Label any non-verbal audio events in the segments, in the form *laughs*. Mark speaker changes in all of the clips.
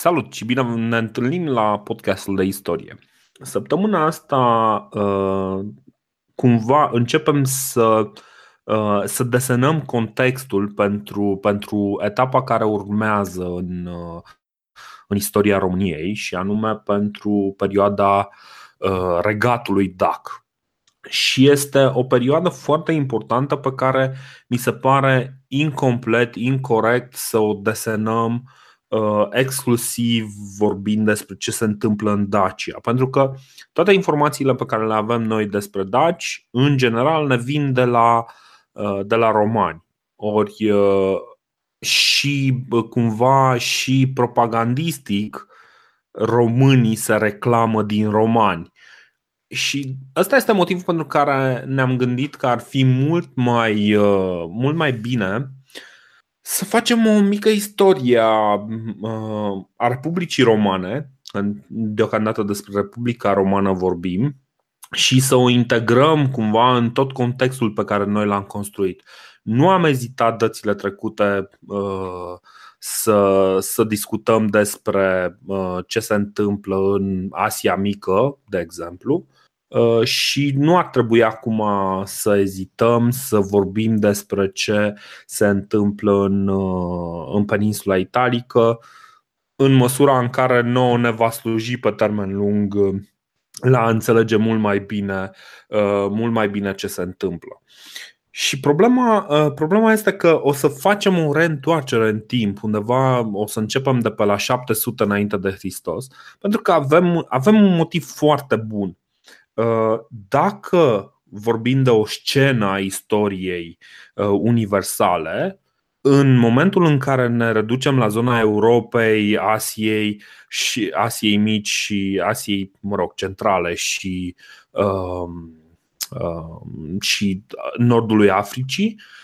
Speaker 1: Salut și bine ne întâlnim la podcastul de istorie. Săptămâna asta uh, cumva începem să, uh, să desenăm contextul pentru, pentru etapa care urmează în, uh, în istoria României și anume pentru perioada regatului DAC. Și este o perioadă foarte importantă pe care mi se pare incomplet, incorrect să o desenăm uh, Uh, exclusiv vorbind despre ce se întâmplă în Dacia. Pentru că toate informațiile pe care le avem noi despre Daci, în general, ne vin de la, uh, de la romani. Ori uh, și cumva și propagandistic românii se reclamă din romani. Și ăsta este motivul pentru care ne-am gândit că ar fi mult mai, mult mai bine să facem o mică istorie a, a Republicii Romane, deocamdată despre Republica Romană vorbim, și să o integrăm cumva în tot contextul pe care noi l-am construit. Nu am ezitat dățile trecute uh, să, să discutăm despre uh, ce se întâmplă în Asia Mică, de exemplu, Uh, și nu ar trebui acum să ezităm să vorbim despre ce se întâmplă în, uh, în peninsula italică, în măsura în care nouă ne va sluji pe termen lung uh, la a înțelege mult mai bine, mult mai bine ce se întâmplă. Și problema, problema este că o să facem o reîntoarcere în timp, undeva o să începem de pe la 700 înainte de Hristos, pentru că avem, avem un motiv foarte bun Uh, dacă vorbim de o scenă a istoriei uh, universale, în momentul în care ne reducem la zona Europei, Asiei și Asiei mici și Asiei, mă rog, centrale și, uh, uh, și nordului Africii, Uh,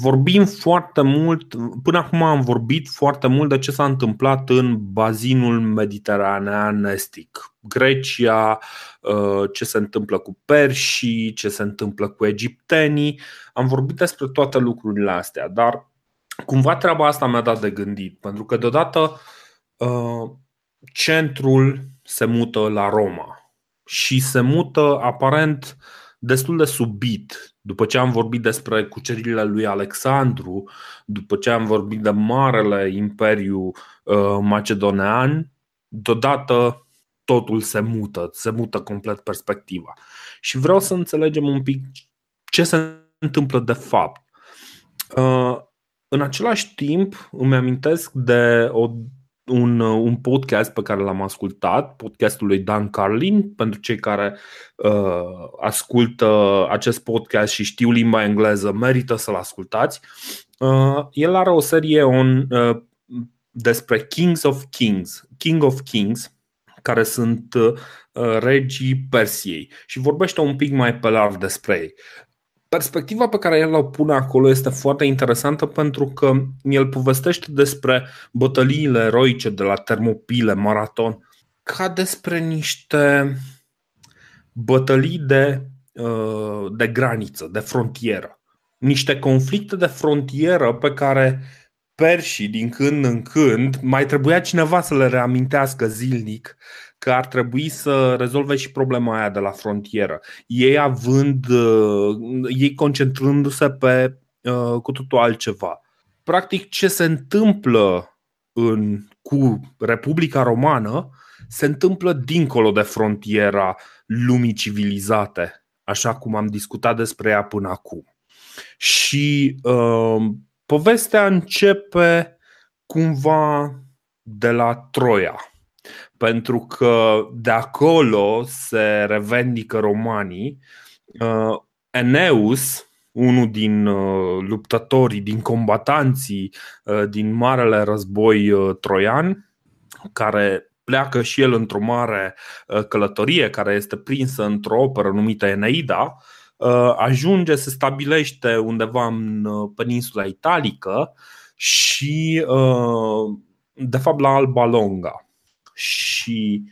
Speaker 1: vorbim foarte mult, până acum am vorbit foarte mult de ce s-a întâmplat în bazinul mediteranean estic. Grecia, uh, ce se întâmplă cu perșii, ce se întâmplă cu egiptenii. Am vorbit despre toate lucrurile astea, dar cumva treaba asta mi-a dat de gândit, pentru că deodată uh, centrul se mută la Roma și se mută aparent destul de subit după ce am vorbit despre cuceririle lui Alexandru, după ce am vorbit de marele imperiu uh, macedonean, deodată totul se mută, se mută complet perspectiva. Și vreau să înțelegem un pic ce se întâmplă de fapt. Uh, în același timp, îmi amintesc de o un, un podcast pe care l-am ascultat, podcastul lui Dan Carlin. Pentru cei care uh, ascultă acest podcast și știu limba engleză, merită să-l ascultați. Uh, el are o serie on, uh, despre Kings of Kings, King of Kings, care sunt uh, regii Persiei și vorbește un pic mai pe larg despre ei perspectiva pe care el o pune acolo este foarte interesantă pentru că el povestește despre bătăliile eroice de la Termopile, Maraton, ca despre niște bătălii de, uh, de graniță, de frontieră. Niște conflicte de frontieră pe care perșii din când în când mai trebuia cineva să le reamintească zilnic că ar trebui să rezolve și problema aia de la frontieră. Ei având, uh, ei concentrându-se pe uh, cu totul altceva. Practic, ce se întâmplă în, cu Republica Romană se întâmplă dincolo de frontiera lumii civilizate, așa cum am discutat despre ea până acum. Și uh, povestea începe cumva de la Troia pentru că de acolo se revendică romanii. Uh, Eneus, unul din uh, luptătorii, din combatanții uh, din Marele Război Troian, care pleacă și el într-o mare călătorie care este prinsă într-o operă numită Eneida, ajunge, se stabilește undeva în peninsula italică și de fapt la Alba Longa și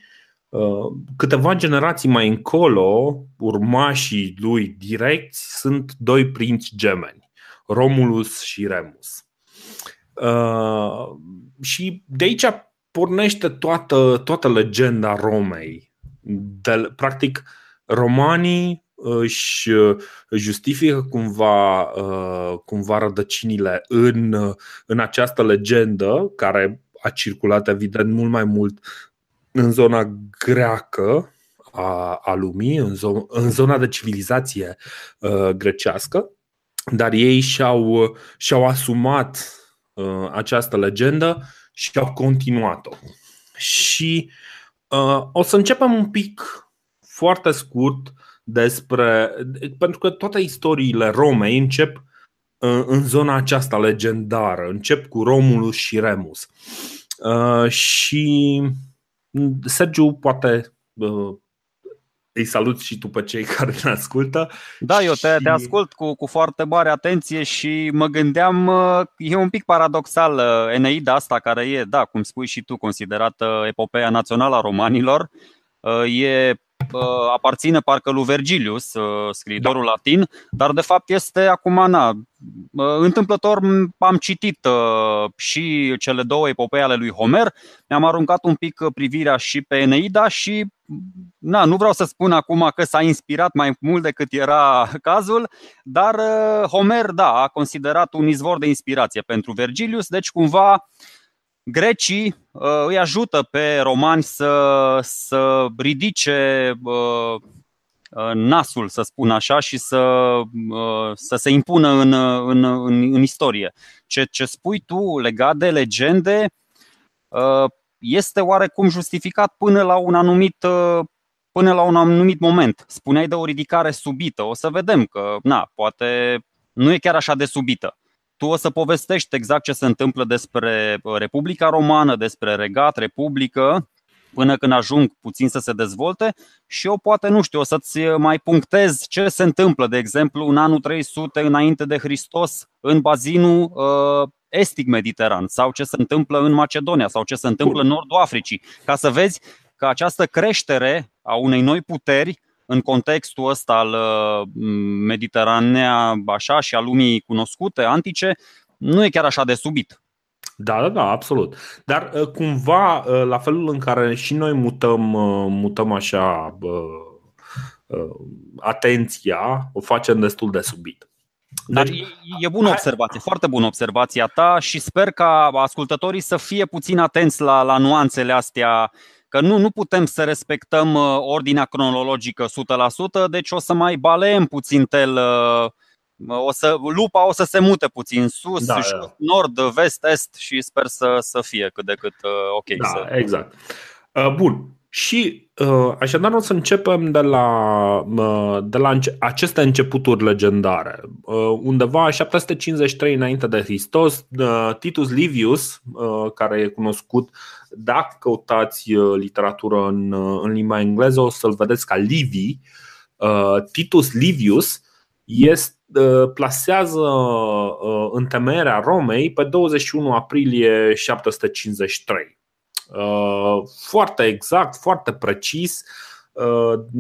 Speaker 1: uh, câteva generații mai încolo, urmașii lui direcți sunt doi prinți gemeni, Romulus și Remus. Uh, și de aici pornește toată, toată legenda Romei. De, practic, romanii își justifică cumva, cumva rădăcinile în, în această legendă, care a circulat evident mult mai mult în zona greacă a, a lumii, în, zo- în zona de civilizație uh, grecească, dar ei și-au, și-au asumat uh, această legendă și au continuat-o. Și uh, o să începem un pic foarte scurt despre. Pentru că toate istoriile Romei încep uh, în zona aceasta legendară, încep cu Romulus și Remus. Uh, și Sergiu poate uh, îi salut și tu pe cei *laughs* care ne ascultă.
Speaker 2: Da, eu te, și... te ascult cu, cu foarte mare atenție și mă gândeam, uh, e un pic paradoxal uh, Eneida asta care e, da, cum spui și tu, considerată epopeea națională a romanilor, e aparține parcă lui Vergilius, scriitorul da. latin, dar de fapt este acum, na, întâmplător am citit și cele două epopee ale lui Homer, mi-am aruncat un pic privirea și pe Eneida și na, nu vreau să spun acum că s-a inspirat mai mult decât era *laughs* cazul, dar Homer, da, a considerat un izvor de inspirație pentru Vergilius, deci cumva grecii uh, îi ajută pe romani să, să ridice uh, uh, nasul, să spun așa, și să, să se impună în, în, în, în istorie. Ce, ce spui tu legat de legende este oarecum justificat până la un anumit până la un anumit moment. Spuneai de o ridicare subită. O să vedem că, na, poate nu e chiar așa de subită tu o să povestești exact ce se întâmplă despre uh, Republica Romană, despre Regat, Republică, până când ajung puțin să se dezvolte și eu poate, nu știu, o să-ți uh, mai punctez ce se întâmplă, de exemplu, în anul 300 înainte de Hristos în bazinul uh, estic mediteran sau ce se întâmplă în Macedonia sau ce se întâmplă în nordul Africii, ca să vezi că această creștere a unei noi puteri în contextul ăsta al uh, Mediteranea așa și a lumii cunoscute, antice, nu e chiar așa de subit.
Speaker 1: Da, da, da, absolut. Dar uh, cumva, uh, la felul în care și noi mutăm, mutăm așa atenția, o facem destul de subit.
Speaker 2: Dar deci, e, e bună observație, foarte bună observația ta și sper ca ascultătorii să fie puțin atenți la, la nuanțele astea că nu, nu putem să respectăm uh, ordinea cronologică 100%, deci o să mai baleem puțin tel uh, o să, lupa o să se mute puțin sus, da, jos, da. nord, vest, est și sper să, să fie cât de cât uh, ok.
Speaker 1: Da,
Speaker 2: să...
Speaker 1: exact. Bun. Și așadar o să începem de la, de la aceste începuturi legendare. Undeva 753 înainte de Hristos, Titus Livius, care e cunoscut dacă căutați uh, literatură în, uh, în limba engleză, o să-l vedeți ca Livy. Uh, Titus Livius este, plasează întemeierea Romei pe 21 aprilie 753. Foarte exact, foarte precis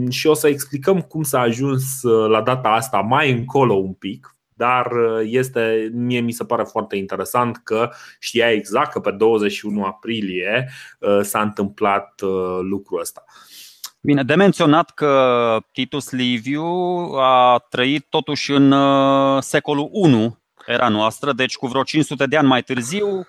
Speaker 1: și o să explicăm cum s-a ajuns la data asta mai încolo un pic, dar uh, este, mie mi se pare foarte interesant că știa exact că pe 21 aprilie uh, s-a întâmplat uh, lucrul ăsta.
Speaker 2: Bine, de menționat că Titus Liviu a trăit totuși în secolul 1 era noastră, deci cu vreo 500 de ani mai târziu,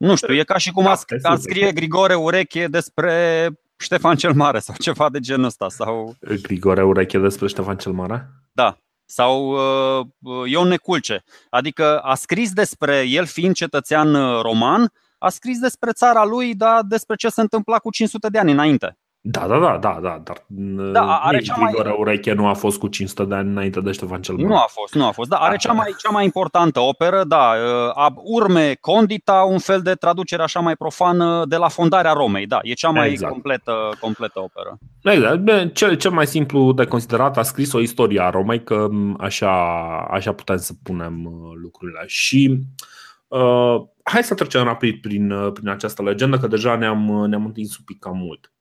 Speaker 2: nu știu, e ca și cum a, a scrie Grigore Ureche despre Ștefan cel Mare sau ceva de genul ăsta. Sau...
Speaker 1: Grigore Ureche despre Ștefan cel Mare?
Speaker 2: Da, sau uh, Ion Neculce. Adică a scris despre el fiind cetățean uh, roman, a scris despre țara lui, dar despre ce se întâmpla cu 500 de ani înainte.
Speaker 1: Da, da, da, da, da, dar da, are cea mai... Ureche nu a fost cu 500 de ani înainte de Ștefan cel Mare.
Speaker 2: Nu a fost, nu a fost, da, are cea mai, cea mai importantă operă, da, uh, ab urme condita, un fel de traducere așa mai profană de la fondarea Romei, da, e cea mai exact. completă, completă operă.
Speaker 1: Exact, cel, cel mai simplu de considerat a scris o istorie a Romei, că așa, așa putem să punem uh, lucrurile și uh, hai să trecem rapid prin, uh, prin această legendă, că deja ne-am, ne-am întins un pic cam mult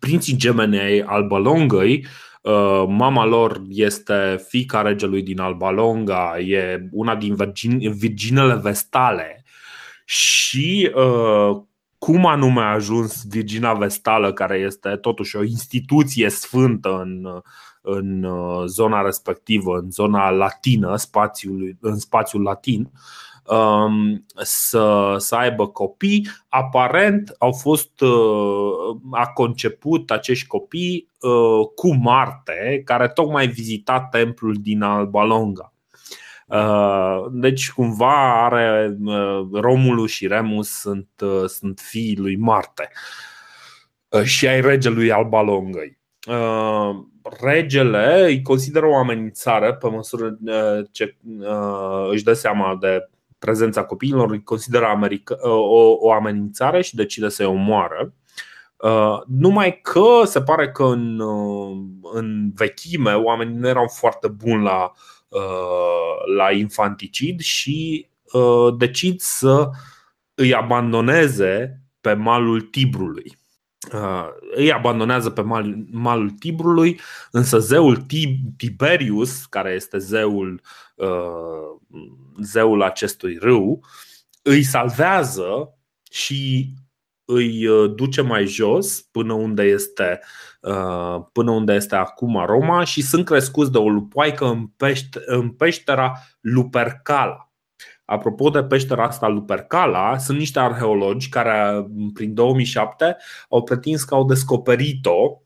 Speaker 1: prinții gemeni ai Alba Longăi. Uh, mama lor este fica regelui din Alba Longa, e una din virgin, virginele vestale și uh, cum anume a ajuns Virgina Vestală, care este totuși o instituție sfântă în, în zona respectivă, în zona latină, spațiul, în spațiul latin, um, să, să aibă copii. Aparent au fost a conceput acești copii cu Marte, care tocmai vizita templul din Alba Longa. Uh, deci cumva are uh, Romulus și Remus sunt, uh, sunt fiii lui Marte și ai regelui Alba Longăi. Regele îi consideră o amenințare pe măsură ce își dă seama de prezența copiilor, îi consideră America, o, o amenințare și decide să-i omoară. numai că se pare că în, în vechime oamenii nu erau foarte buni la Uh, la infanticid și uh, decid să îi abandoneze pe malul Tibrului. Uh, îi abandonează pe mal, malul Tibrului, însă zeul Tiberius, care este zeul, zeul acestui râu, îi salvează și îi duce mai jos până unde este Uh, până unde este acum Roma și sunt crescuți de o lupoaică în, pește, în peștera Lupercala. Apropo de peștera asta Lupercala, sunt niște arheologi care prin 2007 au pretins că au descoperit-o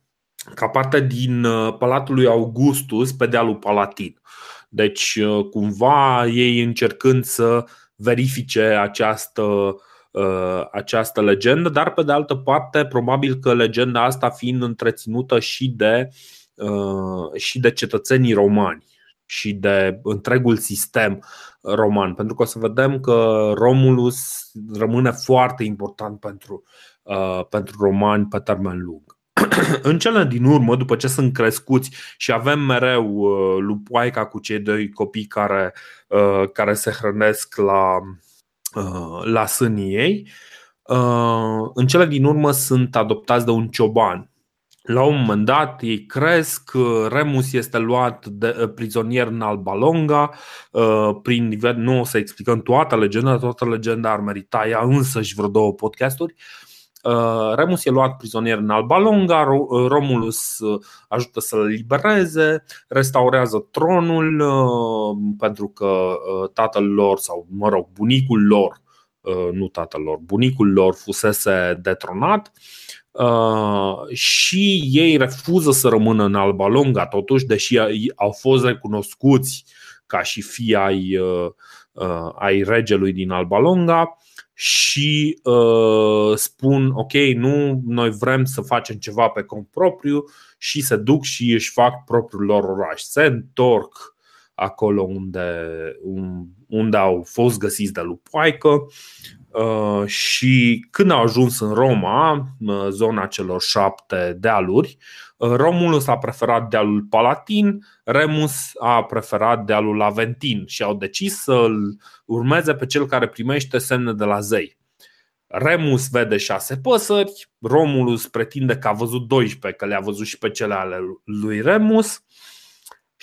Speaker 1: ca parte din uh, Palatul lui Augustus pe dealul Palatin. Deci, uh, cumva, ei încercând să verifice această uh, Uh, această legendă, dar pe de altă parte, probabil că legenda asta fiind întreținută și de, uh, și de cetățenii romani și de întregul sistem roman, pentru că o să vedem că Romulus rămâne foarte important pentru, uh, pentru romani pe termen lung. *clears throat* În cele din urmă, după ce sunt crescuți și avem mereu lupoaica cu cei doi copii care, care se hrănesc la, Uh, la sânii ei, uh, în cele din urmă sunt adoptați de un cioban. La un moment dat ei cresc, uh, Remus este luat de prizonier în Alba Longa, prin nivel, nu o să explicăm toată legenda, toată legenda ar merita ea însăși vreo două podcasturi. Remus e luat prizonier în Alba Longa, Romulus ajută să-l libereze, restaurează tronul pentru că tatăl lor sau, mă rog, bunicul lor, nu tatăl lor, bunicul lor fusese detronat și ei refuză să rămână în Alba Longa, totuși, deși au fost recunoscuți ca și fii ai, ai regelui din Alba Longa și uh, spun ok, nu, noi vrem să facem ceva pe cont propriu și se duc și își fac propriul lor oraș. Se întorc acolo unde, unde au fost găsiți de lupoaică uh, și când au ajuns în Roma, zona celor șapte dealuri, uh, Romulus a preferat dealul Palatin, Remus a preferat dealul Aventin și au decis să-l urmeze pe cel care primește semne de la zei. Remus vede șase păsări, Romulus pretinde că a văzut 12, că le-a văzut și pe cele ale lui Remus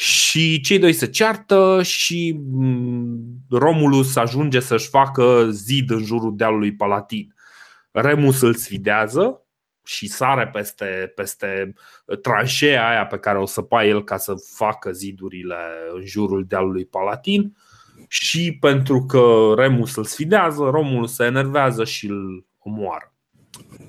Speaker 1: și cei doi se ceartă și mm, Romulus ajunge să-și facă zid în jurul dealului Palatin. Remus îl sfidează și sare peste, peste tranșea aia pe care o săpa el ca să facă zidurile în jurul dealului Palatin și pentru că Remus îl sfidează, Romulus se enervează și îl omoară.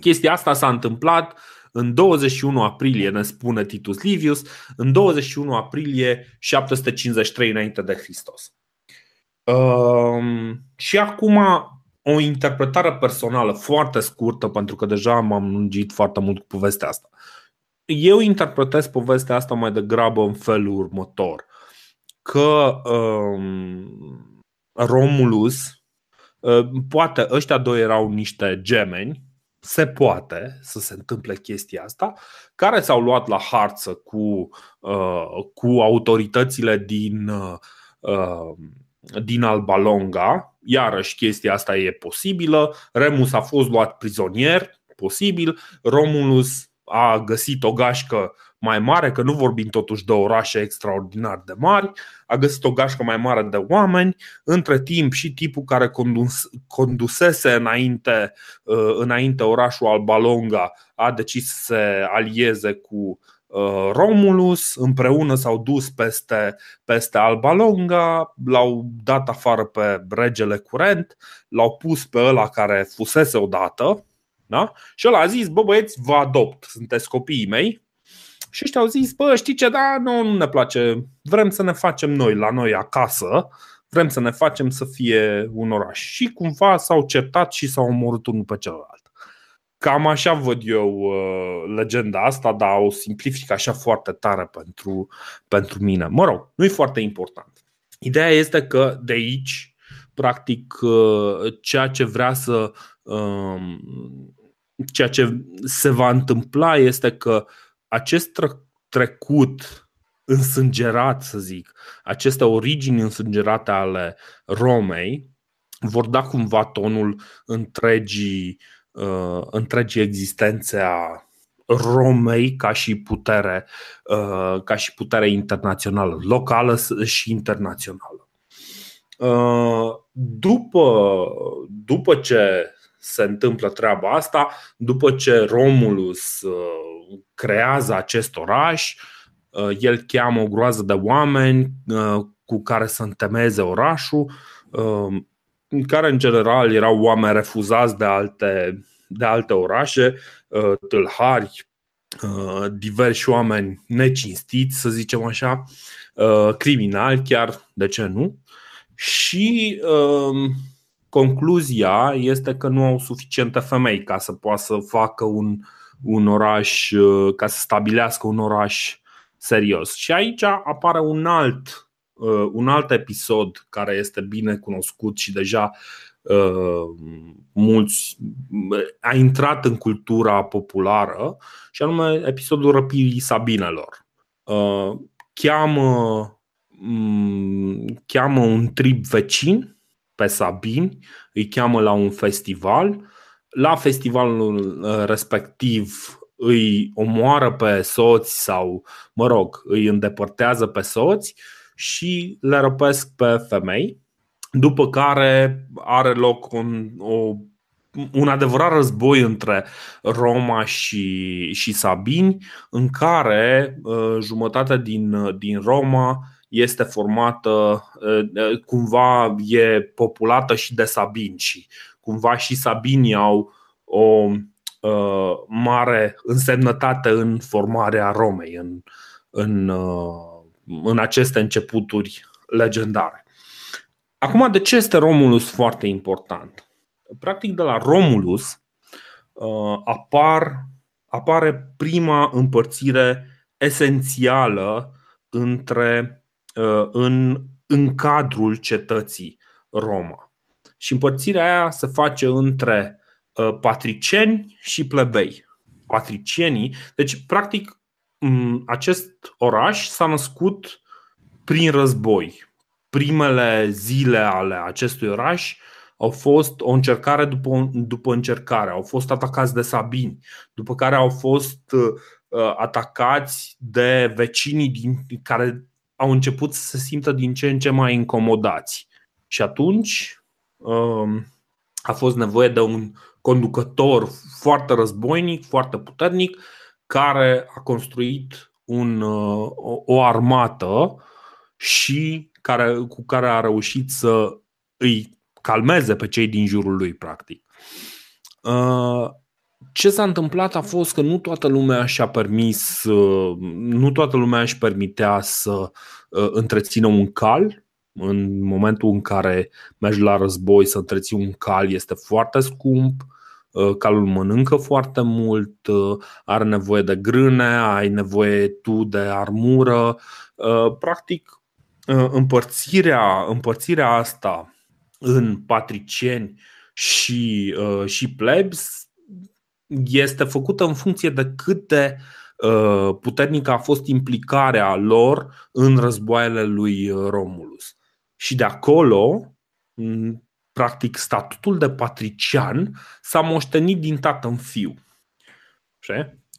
Speaker 1: Chestia asta s-a întâmplat în 21 aprilie, ne spune Titus Livius, în 21 aprilie 753 înainte de Hristos. Um, și acum o interpretare personală foarte scurtă, pentru că deja m-am lungit foarte mult cu povestea asta. Eu interpretez povestea asta mai degrabă în felul următor. Că um, Romulus, uh, poate ăștia doi erau niște gemeni se poate să se întâmple chestia asta, care s-au luat la harță cu, uh, cu autoritățile din, uh, din Alba Longa. Iarăși chestia asta e posibilă. Remus a fost luat prizonier, posibil. Romulus a găsit o gașcă mai mare, că nu vorbim totuși de orașe extraordinar de mari, a găsit o gașcă mai mare de oameni. Între timp și tipul care condus, condusese înainte, uh, înainte orașul Albalonga a decis să se alieze cu uh, Romulus, împreună s-au dus peste, peste Alba Longa, l-au dat afară pe regele curent, l-au pus pe ăla care fusese odată, da? Și ăla a zis, bă băieți, vă adopt, sunteți copiii mei. Și ăștia au zis, bă, știi ce, da, nu, nu ne place, vrem să ne facem noi, la noi acasă, vrem să ne facem să fie un oraș. Și cumva s-au certat și s-au omorât unul pe celălalt. Cam așa văd eu uh, legenda asta, dar o simplific așa foarte tare pentru, pentru mine. Mă rog, nu e foarte important. Ideea este că de aici, practic, uh, ceea ce vrea să uh, ceea ce se va întâmpla este că acest trecut însângerat, să zic, aceste origini însângerate ale Romei vor da cumva tonul întregii, uh, întregii existențe a Romei ca și putere, uh, ca și putere internațională, locală și internațională. Uh, după, după ce se întâmplă treaba asta după ce Romulus uh, creează acest oraș. Uh, el cheamă o groază de oameni uh, cu care să întemeze orașul, care în general erau oameni refuzați de alte, de alte orașe, tâlhari, diversi oameni necinstiți, să zicem așa, criminali chiar, de ce nu? Și concluzia este că nu au suficiente femei ca să poată să facă un, un oraș, uh, ca să stabilească un oraș serios. Și aici apare un alt, uh, un alt episod care este bine cunoscut și deja uh, mulți a intrat în cultura populară și anume episodul răpirii Sabinelor. Cheamă, mm, cheamă un trib vecin pe Sabini, îi cheamă la un festival. La festivalul uh, respectiv îi omoară pe soți sau, mă rog, îi îndepărtează pe soți și le răpesc pe femei. După care are loc un, o, un adevărat război între Roma și, și Sabini, în care uh, jumătate din, din Roma este formată, cumva e populată și de sabini și cumva și sabinii au o mare însemnătate în formarea Romei, în, în, în aceste începuturi legendare. Acum, de ce este Romulus foarte important? Practic, de la Romulus apar, apare prima împărțire esențială între Uh, în, în cadrul cetății Roma. Și împărțirea aia se face între uh, patricieni și plebei. Patricienii, deci practic acest oraș s-a născut prin război. Primele zile ale acestui oraș au fost o încercare după, după încercare, au fost atacați de sabini, după care au fost uh, atacați de vecinii din, care au început să se simtă din ce în ce mai incomodați. Și atunci um, a fost nevoie de un conducător foarte războinic, foarte puternic, care a construit un, uh, o armată și care, cu care a reușit să îi calmeze pe cei din jurul lui, practic. Uh, ce s-a întâmplat a fost că nu toată lumea și-a permis, uh, nu toată lumea își permitea să uh, întrețină un cal. În momentul în care mergi la război să întreții un cal este foarte scump, uh, calul mănâncă foarte mult, are nevoie de grâne, ai nevoie tu de armură. Practic, împărțirea, împărțirea asta în patricieni și, și plebs este făcută în funcție de cât de uh, puternică a fost implicarea lor în războaiele lui uh, Romulus. Și de acolo, practic, statutul de patrician s-a moștenit din tată în fiu.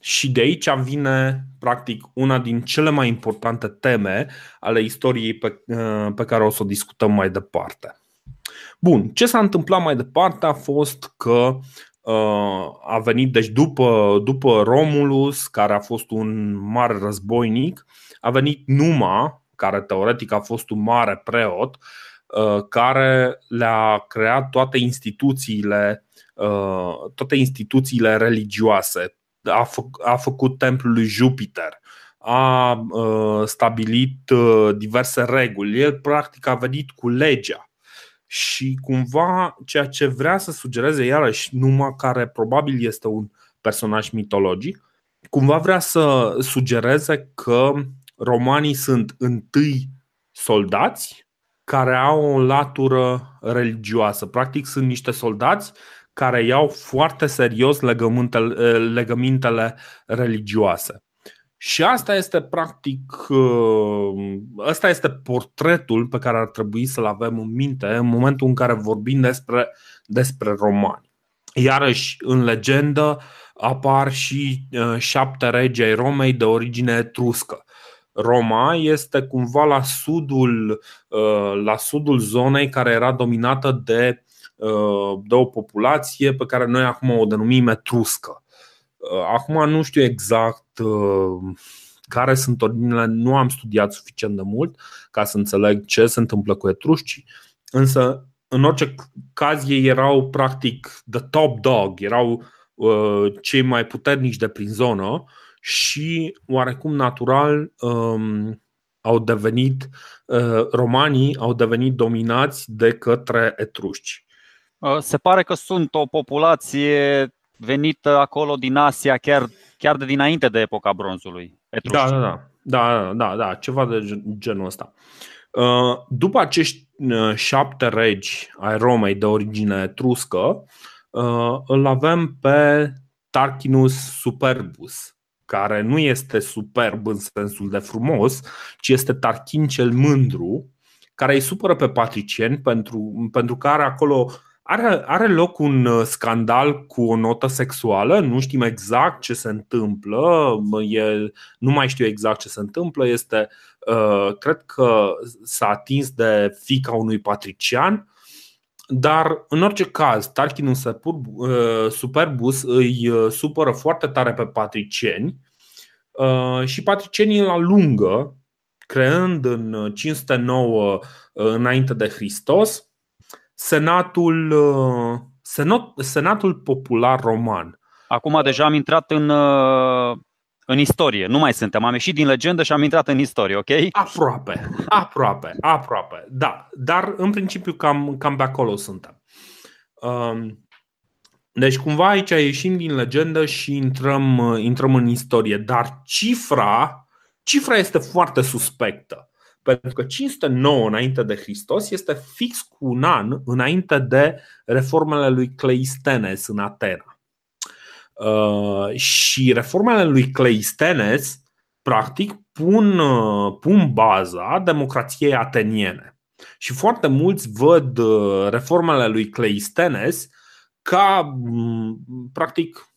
Speaker 1: Și de aici vine, practic, una din cele mai importante teme ale istoriei pe, pe care o să o discutăm mai departe. Bun, ce s-a întâmplat mai departe a fost că uh, a venit, deci după, după Romulus, care a fost un mare războinic, a venit Numa, care teoretic a fost un mare preot, uh, care le-a creat toate instituțiile, uh, toate instituțiile religioase. A, fă, a făcut templul lui Jupiter, a stabilit diverse reguli. El practic a venit cu legea și cumva ceea ce vrea să sugereze iarăși numai care probabil este un personaj mitologic, cumva vrea să sugereze că romanii sunt întâi soldați care au o latură religioasă. Practic sunt niște soldați care iau foarte serios legămintele, legămintele religioase. Și asta este practic, ăsta este portretul pe care ar trebui să-l avem în minte în momentul în care vorbim despre, despre romani. Iarăși, în legendă apar și șapte regi ai Romei de origine etruscă. Roma este cumva la sudul, la sudul zonei care era dominată de, de o populație pe care noi acum o denumim etruscă. Acum nu știu exact care sunt ordinele, nu am studiat suficient de mult ca să înțeleg ce se întâmplă cu etrușcii, însă în orice caz ei erau practic the top dog, erau uh, cei mai puternici de prin zonă și oarecum natural um, au devenit uh, romanii au devenit dominați de către etrușci.
Speaker 2: Uh, se pare că sunt o populație venită acolo din Asia chiar, chiar de dinainte de epoca bronzului.
Speaker 1: Da, da, da, da, da, da, ceva de genul ăsta. Uh, după acești șapte regi ai Romei de origine etruscă, îl avem pe Tarquinus Superbus, care nu este superb în sensul de frumos, ci este Tarquin cel mândru, care îi supără pe patricieni pentru, pentru că are acolo are, are loc un uh, scandal cu o notă sexuală, nu știm exact ce se întâmplă, e, nu mai știu exact ce se întâmplă, este, uh, cred că s-a atins de fica unui patrician, dar în orice caz, Tarquinus uh, Superbus îi uh, supără foarte tare pe patricieni uh, și patricienii îl alungă, creând în 509 înainte de Hristos Senatul, senat, Senatul Popular Roman.
Speaker 2: Acum deja am intrat în, în istorie, nu mai suntem, am ieșit din legendă și am intrat în istorie, ok?
Speaker 1: Aproape, aproape, aproape, da, dar în principiu cam, cam pe acolo suntem. Um, deci cumva aici ieșim din legendă și intrăm, intrăm în istorie, dar cifra, cifra este foarte suspectă. Pentru că 509 înainte de Hristos este fix cu un an înainte de reformele lui Cleistenes în Atena. Uh, și reformele lui Cleistenes, practic, pun, uh, pun baza democrației ateniene. Și foarte mulți văd uh, reformele lui Cleistenes ca, mm, practic,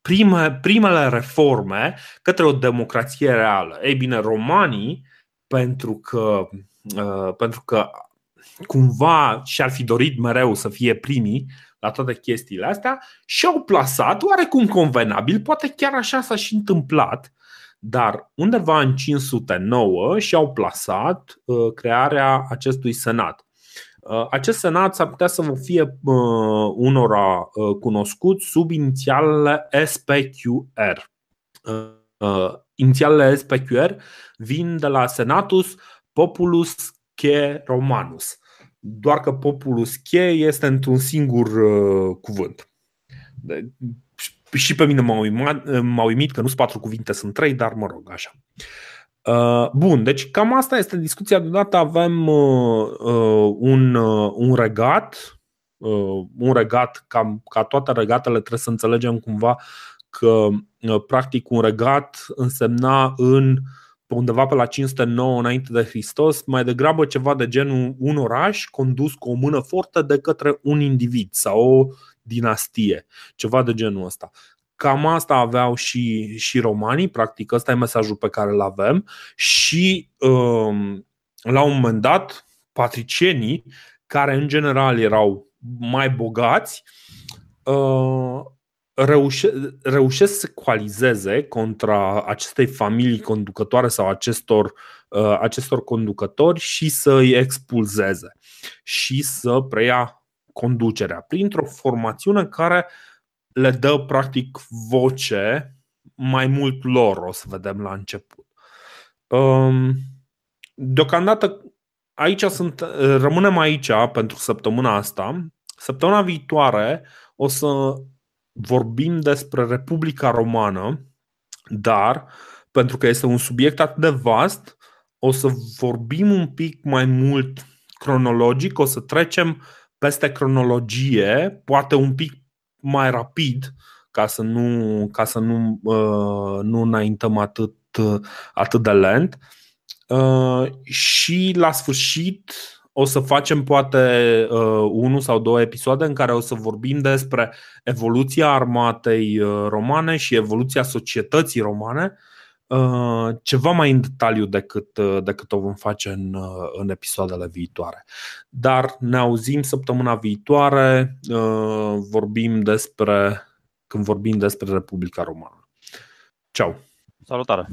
Speaker 1: prime, primele reforme către o democrație reală. Ei bine, romanii pentru că, uh, pentru că cumva și-ar fi dorit mereu să fie primii la toate chestiile astea și au plasat oarecum convenabil, poate chiar așa s-a și întâmplat, dar undeva în 509 și-au plasat uh, crearea acestui senat. Uh, acest senat s-ar putea să vă fie unora cunoscut sub inițialele SPQR. Inițialele SPQR vin de la Senatus Populus Che Romanus. Doar că Populus Che este într-un singur uh, cuvânt. De, și pe mine m-a uimit, m-a uimit că nu sunt patru cuvinte, sunt trei, dar mă rog, așa. Uh, bun, deci cam asta este discuția. Deodată avem uh, uh, un, uh, un regat, uh, un regat, cam, ca toate regatele trebuie să înțelegem cumva că uh, practic un regat însemna în undeva pe la 509 înainte de Hristos, mai degrabă ceva de genul un oraș condus cu o mână fortă de către un individ sau o dinastie, ceva de genul ăsta. cam asta aveau și, și romanii, practic ăsta e mesajul pe care îl avem și um, la un moment dat patricienii, care în general erau mai bogați, uh, reușe, reușesc să coalizeze contra acestei familii conducătoare sau acestor, uh, acestor conducători și să îi expulzeze și să preia conducerea printr-o formațiune care le dă practic voce mai mult lor, o să vedem la început. Um, deocamdată aici sunt, rămânem aici pentru săptămâna asta. Săptămâna viitoare o să vorbim despre Republica Romană, dar pentru că este un subiect atât de vast, o să vorbim un pic mai mult cronologic, o să trecem peste cronologie, poate un pic mai rapid, ca să nu, ca să nu, uh, nu înaintăm atât, atât de lent. Uh, și la sfârșit o să facem poate uh, unul sau două episoade în care o să vorbim despre evoluția armatei uh, romane și evoluția societății romane, uh, ceva mai în detaliu decât, uh, decât o vom face în, uh, în episoadele viitoare. Dar ne auzim săptămâna viitoare, uh, vorbim despre, când vorbim despre Republica Romană. Ciao!
Speaker 2: Salutare!